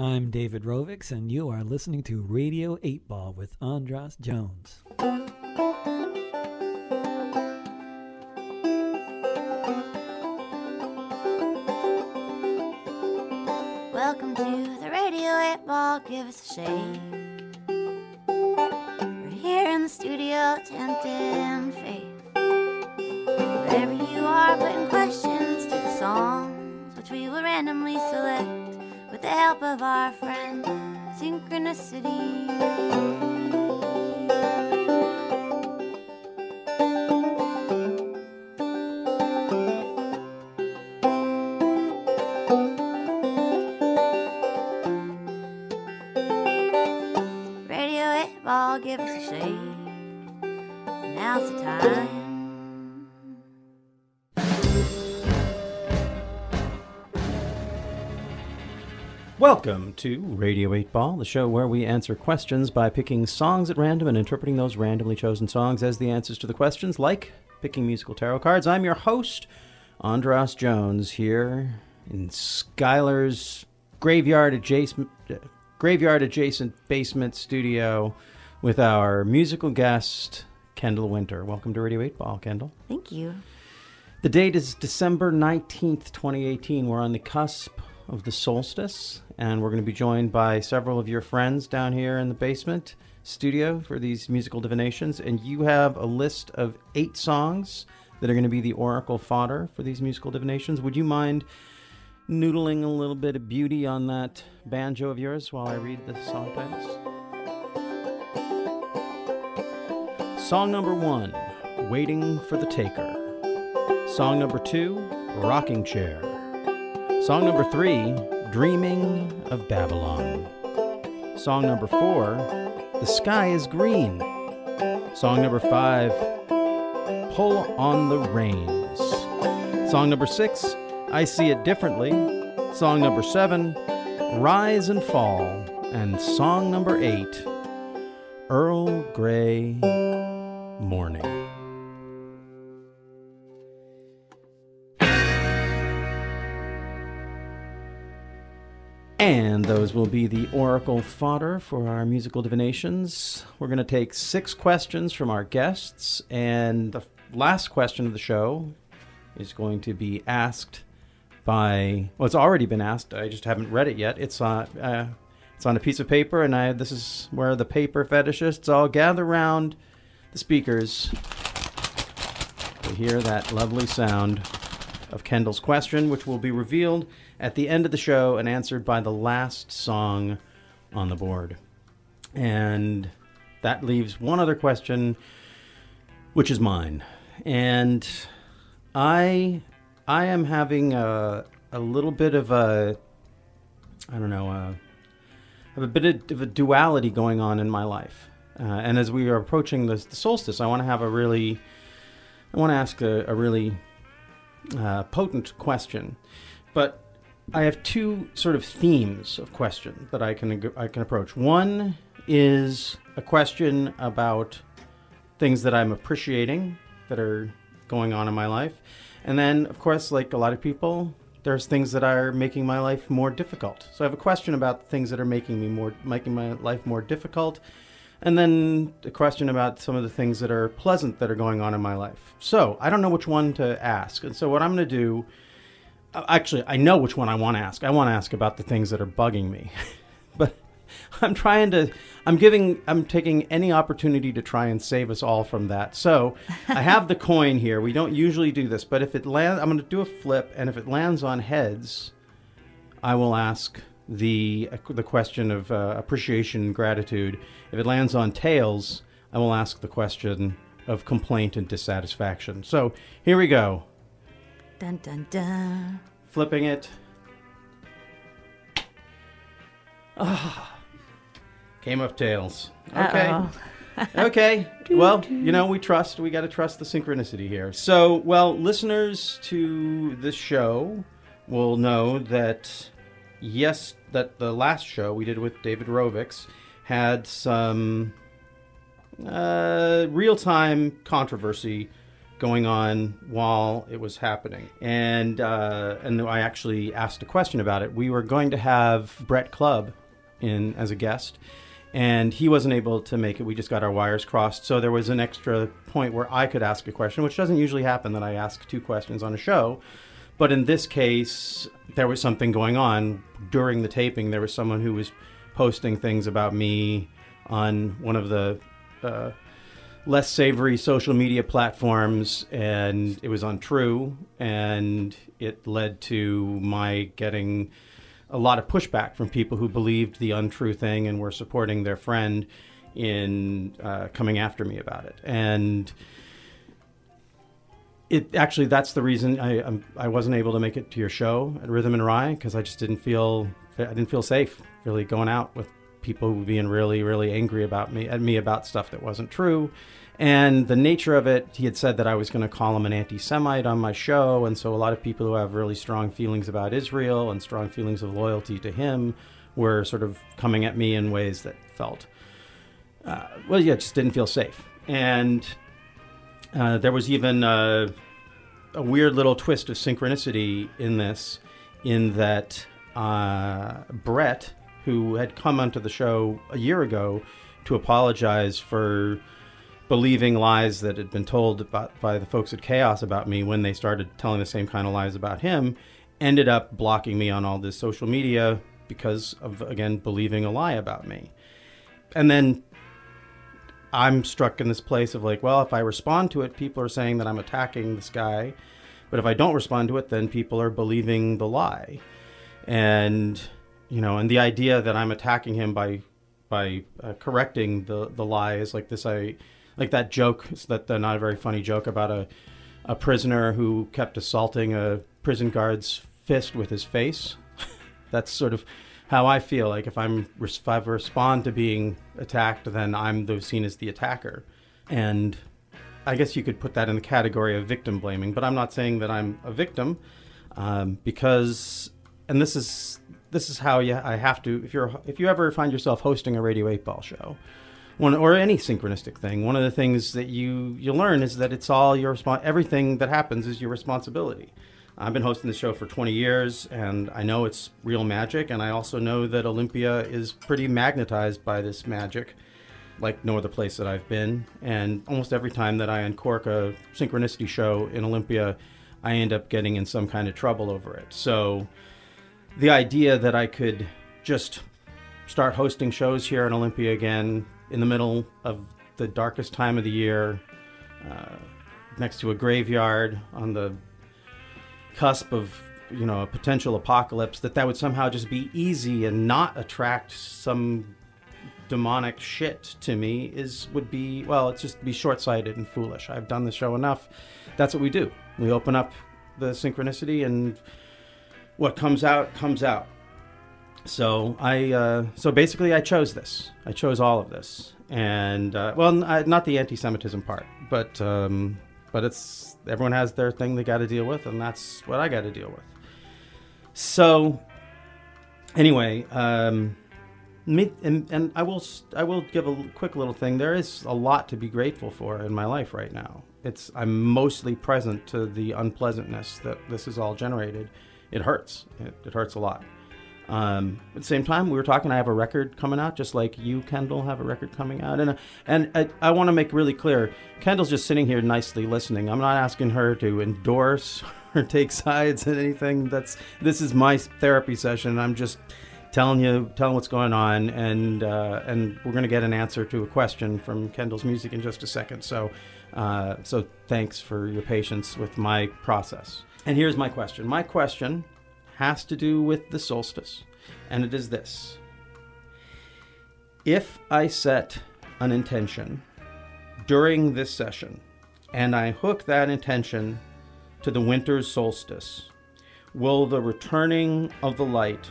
I'm David Rovics, and you are listening to Radio 8 Ball with Andras Jones. Welcome to the Radio 8 Ball, give us a shake. We're here in the studio, tent and faith. Wherever you are, putting questions to the songs, which we will randomly select with the help of our friend Synchronicity. Welcome to Radio 8 Ball, the show where we answer questions by picking songs at random and interpreting those randomly chosen songs as the answers to the questions, like picking musical tarot cards. I'm your host, Andras Jones, here in Skylar's graveyard adjacent, graveyard adjacent basement studio with our musical guest, Kendall Winter. Welcome to Radio 8 Ball, Kendall. Thank you. The date is December 19th, 2018. We're on the cusp of the solstice, and we're going to be joined by several of your friends down here in the basement studio for these musical divinations. And you have a list of eight songs that are going to be the oracle fodder for these musical divinations. Would you mind noodling a little bit of beauty on that banjo of yours while I read the song titles? Song number one Waiting for the Taker. Song number two, Rocking Chair. Song number three, Dreaming of Babylon. Song number four, The Sky is Green. Song number five, Pull on the Reins. Song number six, I See It Differently. Song number seven, Rise and Fall. And song number eight, Earl Grey Morning. And those will be the oracle fodder for our musical divinations. We're going to take six questions from our guests, and the last question of the show is going to be asked by. Well, it's already been asked. I just haven't read it yet. It's on. Uh, it's on a piece of paper, and I. This is where the paper fetishists all gather around the speakers to hear that lovely sound of Kendall's question, which will be revealed at the end of the show and answered by the last song on the board. And that leaves one other question, which is mine. And I I am having a, a little bit of a I don't know, a, have a bit of a duality going on in my life. Uh, and as we are approaching the, the solstice, I want to have a really I want to ask a, a really uh, potent question, but I have two sort of themes of question that I can I can approach. One is a question about things that I'm appreciating that are going on in my life, and then of course, like a lot of people, there's things that are making my life more difficult. So I have a question about things that are making me more making my life more difficult, and then a question about some of the things that are pleasant that are going on in my life. So I don't know which one to ask, and so what I'm going to do. Uh, Actually, I know which one I want to ask. I want to ask about the things that are bugging me, but I'm trying to. I'm giving. I'm taking any opportunity to try and save us all from that. So I have the coin here. We don't usually do this, but if it lands, I'm going to do a flip, and if it lands on heads, I will ask the the question of uh, appreciation and gratitude. If it lands on tails, I will ask the question of complaint and dissatisfaction. So here we go. Dun dun dun. Flipping it. Ah. Came up tails. Okay. Okay. Well, you know, we trust. We got to trust the synchronicity here. So, well, listeners to this show will know that yes, that the last show we did with David Rovics had some uh, real-time controversy going on while it was happening, and uh, and I actually asked a question about it. We were going to have Brett Clubb in as a guest, and he wasn't able to make it. We just got our wires crossed, so there was an extra point where I could ask a question, which doesn't usually happen that I ask two questions on a show. But in this case, there was something going on during the taping. There was someone who was posting things about me on one of the uh, less savory social media platforms, and it was untrue, and it led to my getting a lot of pushback from people who believed the untrue thing and were supporting their friend in uh, coming after me about it. And it actually that's the reason I I'm, I wasn't able to make it to your show at Rhythm and Rye because I just didn't feel I didn't feel safe really going out with people being really really angry about me at me about stuff that wasn't true. And the nature of it, he had said that I was going to call him an anti Semite on my show. And so a lot of people who have really strong feelings about Israel and strong feelings of loyalty to him were sort of coming at me in ways that felt, uh, well, yeah, just didn't feel safe. And uh, there was even uh, a weird little twist of synchronicity in this, in that uh, Brett, who had come onto the show a year ago to apologize for believing lies that had been told about, by the folks at Chaos about me when they started telling the same kind of lies about him, ended up blocking me on all this social media because of, again, believing a lie about me. And then I'm struck in this place of like, well, if I respond to it, people are saying that I'm attacking this guy. But if I don't respond to it, then people are believing the lie. And, you know, and the idea that I'm attacking him by by uh, correcting the the lie is like this I like that joke that the not a very funny joke about a a prisoner who kept assaulting a prison guard's fist with his face. That's sort of how I feel. Like if I'm if I respond to being attacked, then I'm the, seen as the attacker, and I guess you could put that in the category of victim blaming. But I'm not saying that I'm a victim um, because, and this is this is how you I have to. If you're if you ever find yourself hosting a Radio Eight Ball show, one or any synchronistic thing, one of the things that you you learn is that it's all your response. Everything that happens is your responsibility. I've been hosting the show for 20 years, and I know it's real magic, and I also know that Olympia is pretty magnetized by this magic, like no other place that I've been. And almost every time that I uncork a synchronicity show in Olympia, I end up getting in some kind of trouble over it. So the idea that I could just start hosting shows here in Olympia again in the middle of the darkest time of the year, uh, next to a graveyard on the cusp of you know a potential apocalypse that that would somehow just be easy and not attract some demonic shit to me is would be well it's just be short-sighted and foolish. I've done the show enough. That's what we do. We open up the synchronicity and what comes out comes out so i uh, so basically i chose this i chose all of this and uh, well not the anti-semitism part but um, but it's everyone has their thing they got to deal with, and that's what I got to deal with. So, anyway, um, and, and I will I will give a quick little thing. There is a lot to be grateful for in my life right now. It's I'm mostly present to the unpleasantness that this has all generated. It hurts. It, it hurts a lot. Um, at the same time, we were talking. I have a record coming out, just like you, Kendall, have a record coming out, and uh, and I, I want to make really clear. Kendall's just sitting here nicely listening. I'm not asking her to endorse or take sides in anything. That's this is my therapy session. I'm just telling you, telling what's going on, and uh, and we're gonna get an answer to a question from Kendall's music in just a second. So, uh, so thanks for your patience with my process. And here's my question. My question has to do with the solstice, and it is this If I set an intention during this session and I hook that intention to the winter's solstice, will the returning of the light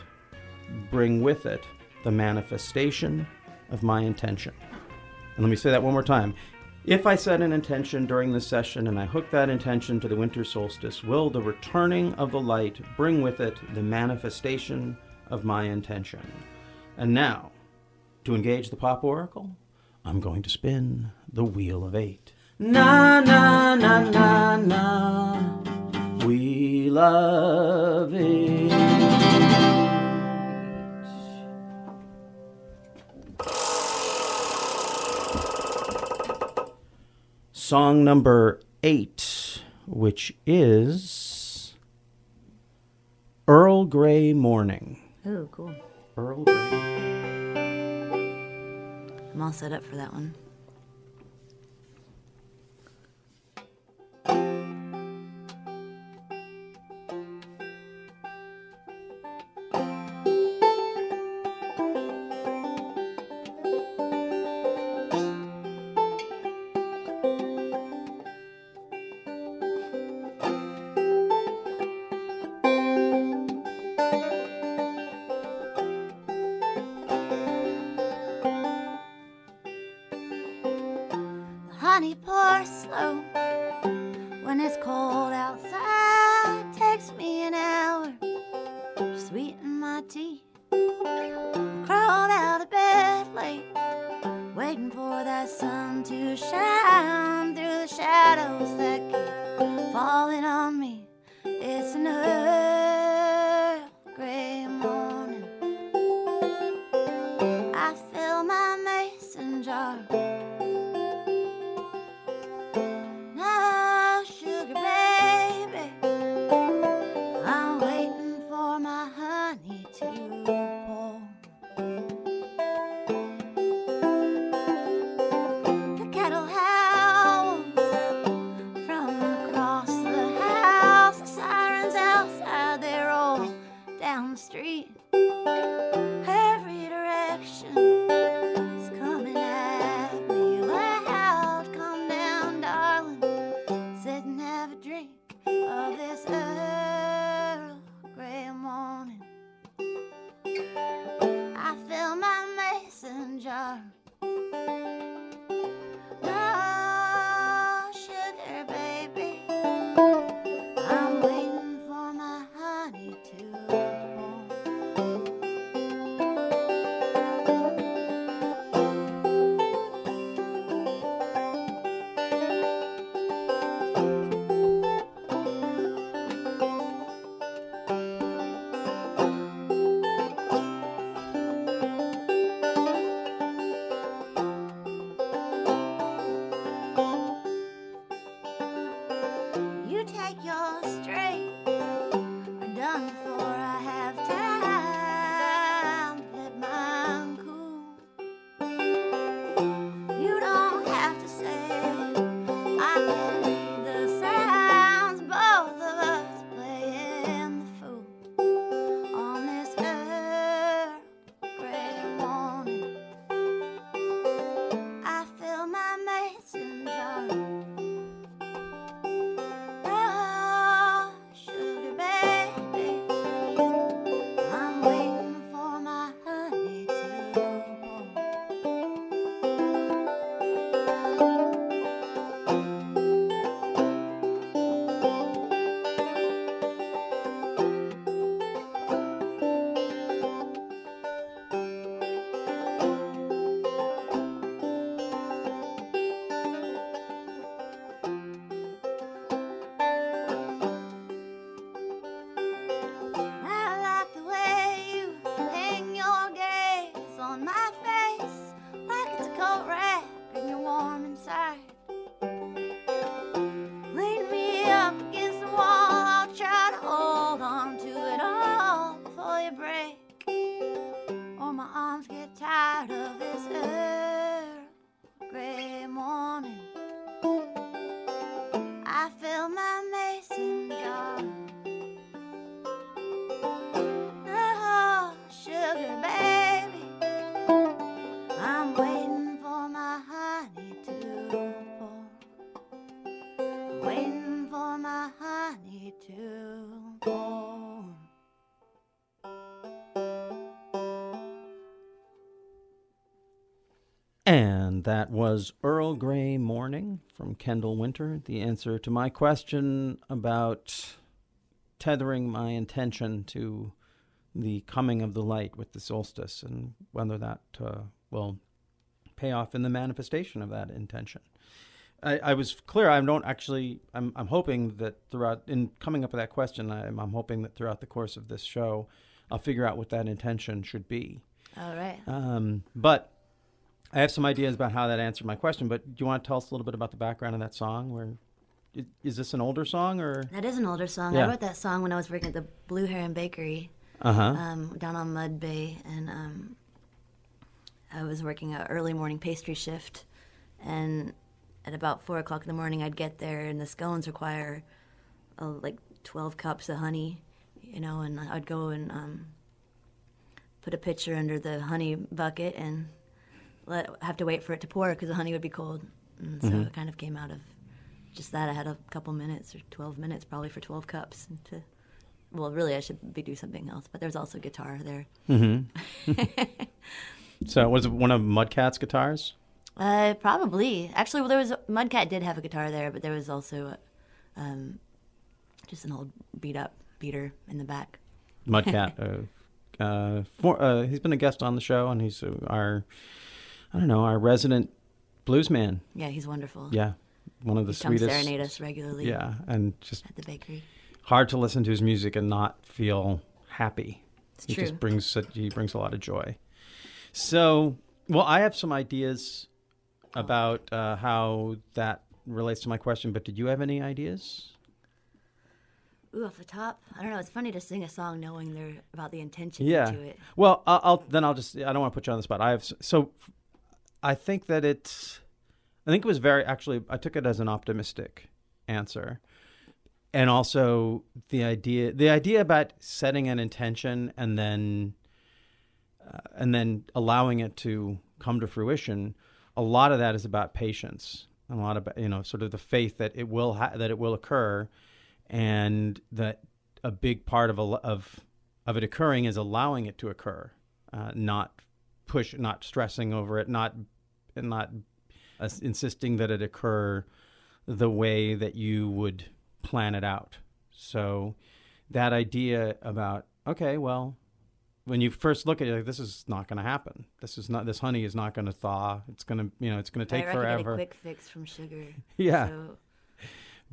bring with it the manifestation of my intention? And let me say that one more time. If I set an intention during the session and I hook that intention to the winter solstice, will the returning of the light bring with it the manifestation of my intention? And now, to engage the pop oracle, I'm going to spin the wheel of eight. Na na na na na, wheel of eight. song number eight, which is Earl Grey Morning. Oh, cool. Earl Grey. I'm all set up for that one. sweeten my tea. Crawled out of bed late, waiting for that sun to shine through the shadows that keep falling on me. It's enough. And that was Earl Grey Morning from Kendall Winter, the answer to my question about tethering my intention to the coming of the light with the solstice and whether that uh, will pay off in the manifestation of that intention. I, I was clear. I don't actually. I'm. I'm hoping that throughout in coming up with that question, I'm, I'm hoping that throughout the course of this show, I'll figure out what that intention should be. All right. Um, but I have some ideas about how that answered my question. But do you want to tell us a little bit about the background of that song? Where is, is this an older song or? That is an older song. Yeah. I wrote that song when I was working at the Blue Heron Bakery Uh huh. um, down on Mud Bay, and um, I was working an early morning pastry shift. And at about four o'clock in the morning, I'd get there, and the scones require uh, like twelve cups of honey, you know, and I'd go and um, put a pitcher under the honey bucket and let have to wait for it to pour because the honey would be cold. And so it kind of came out of just that. I had a couple minutes or twelve minutes probably for twelve cups to. Well, really, I should be do something else, but there's also guitar there. So was it one of Mudcat's guitars? Uh, probably. Actually, well, there was Mudcat did have a guitar there, but there was also um, just an old beat up beater in the back. Mudcat. uh, uh, for, uh, he's been a guest on the show, and he's uh, our, I don't know, our resident blues man. Yeah, he's wonderful. Yeah, one of the he comes serenade us regularly. Yeah, and just at the bakery. hard to listen to his music and not feel happy. It's he true. just brings such, he brings a lot of joy. So, well, I have some ideas about uh, how that relates to my question. But did you have any ideas? Ooh, off the top, I don't know. It's funny to sing a song knowing they're about the intention Yeah. to it. Well, I'll, I'll then I'll just I don't want to put you on the spot. I have so I think that it's I think it was very actually I took it as an optimistic answer. And also the idea the idea about setting an intention and then uh, and then allowing it to come to fruition, a lot of that is about patience. And a lot about you know sort of the faith that it will ha- that it will occur and that a big part of a, of of it occurring is allowing it to occur, uh, not push, not stressing over it, not not uh, insisting that it occur the way that you would plan it out. So that idea about okay, well, when you first look at it, like, this is not going to happen. This is not. This honey is not going to thaw. It's going to, you know, it's going to take forever. I get a quick fix from sugar. Yeah. So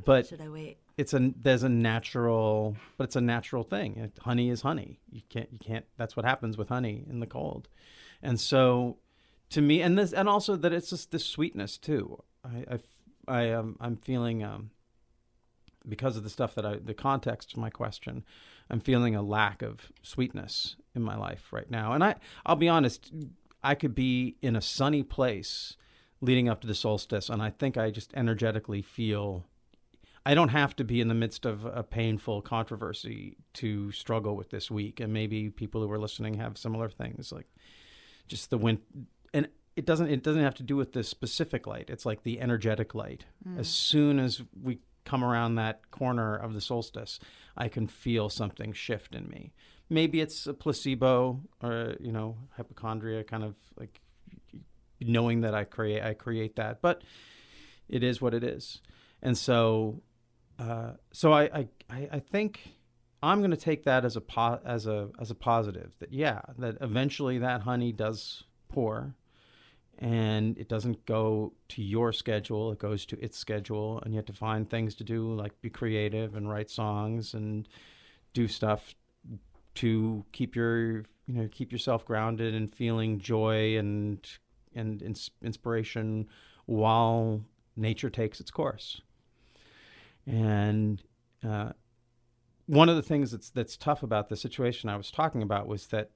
But should I wait? it's a there's a natural but it's a natural thing honey is honey you can't you can't that's what happens with honey in the cold and so to me and this and also that it's just this sweetness too i i, I am i'm feeling um because of the stuff that i the context of my question i'm feeling a lack of sweetness in my life right now and i i'll be honest i could be in a sunny place leading up to the solstice and i think i just energetically feel I don't have to be in the midst of a painful controversy to struggle with this week. And maybe people who are listening have similar things, like just the wind. And it doesn't. It doesn't have to do with the specific light. It's like the energetic light. Mm. As soon as we come around that corner of the solstice, I can feel something shift in me. Maybe it's a placebo or you know hypochondria, kind of like knowing that I create. I create that, but it is what it is. And so uh, so I, I, I think I'm going to take that as a po- as a as a positive. That yeah, that eventually that honey does pour, and it doesn't go to your schedule. It goes to its schedule, and you have to find things to do, like be creative and write songs and do stuff to keep your you know keep yourself grounded and feeling joy and and ins- inspiration while nature takes its course. And uh, one of the things that's that's tough about the situation I was talking about was that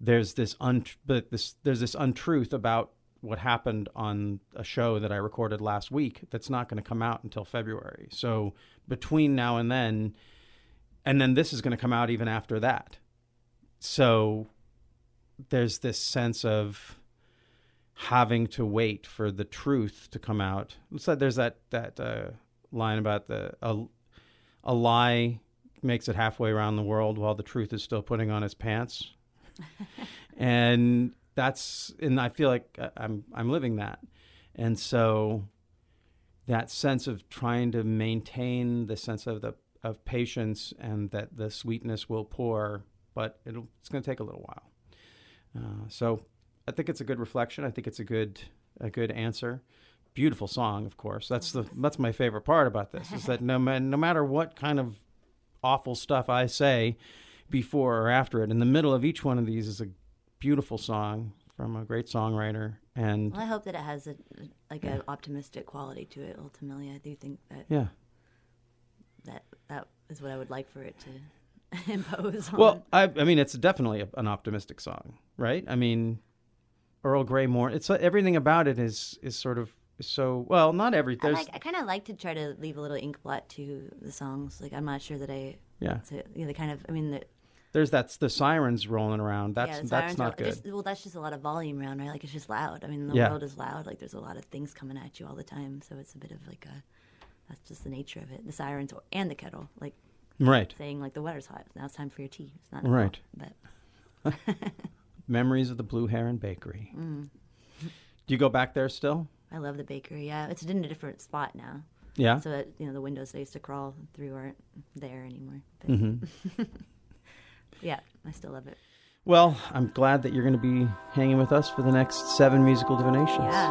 there's this un this there's this untruth about what happened on a show that I recorded last week that's not going to come out until February. So between now and then, and then this is going to come out even after that. So there's this sense of having to wait for the truth to come out. So there's that that uh, line about the a, a lie makes it halfway around the world while the truth is still putting on its pants, and that's and I feel like uh, I'm I'm living that, and so that sense of trying to maintain the sense of the of patience and that the sweetness will pour, but it'll, it's going to take a little while. Uh, so I think it's a good reflection. I think it's a good a good answer. beautiful song, of course. That's the that's my favorite part about this is that no ma- no matter what kind of awful stuff I say before or after it, in the middle of each one of these is a beautiful song from a great songwriter. And Well, I hope that it has a like an optimistic quality to it. Ultimately, I do think that yeah, that that is what I would like for it to impose. On. well, I I mean it's definitely a, an optimistic song, right? I mean, Earl Grey more. It's everything about it is is sort of so well. Not every I like. I kind of like to try to leave a little ink blot to the songs. Like I'm not sure that I. yeah. So, you know, the kind of. I mean, the, There's that's the sirens rolling around. That's yeah, that's not good. Just, well, that's just a lot of volume around, right? Like it's just loud. I mean, the Yeah. world is loud. Like there's a lot of things coming at you all the time. So it's a bit of like a. That's just the nature of it. The sirens and the kettle, like Right. saying like the weather's hot. Now it's time for your tea. It's not Right. But Memories of the Blue Heron Bakery. Mm. Do you go back there still? I love the bakery. Yeah, it's in a different spot now. Yeah. So that you know the windows I used to crawl through aren't there anymore. But hmm yeah, I still love it. Well, I'm glad that you're going to be hanging with us for the next seven musical divinations. Yeah,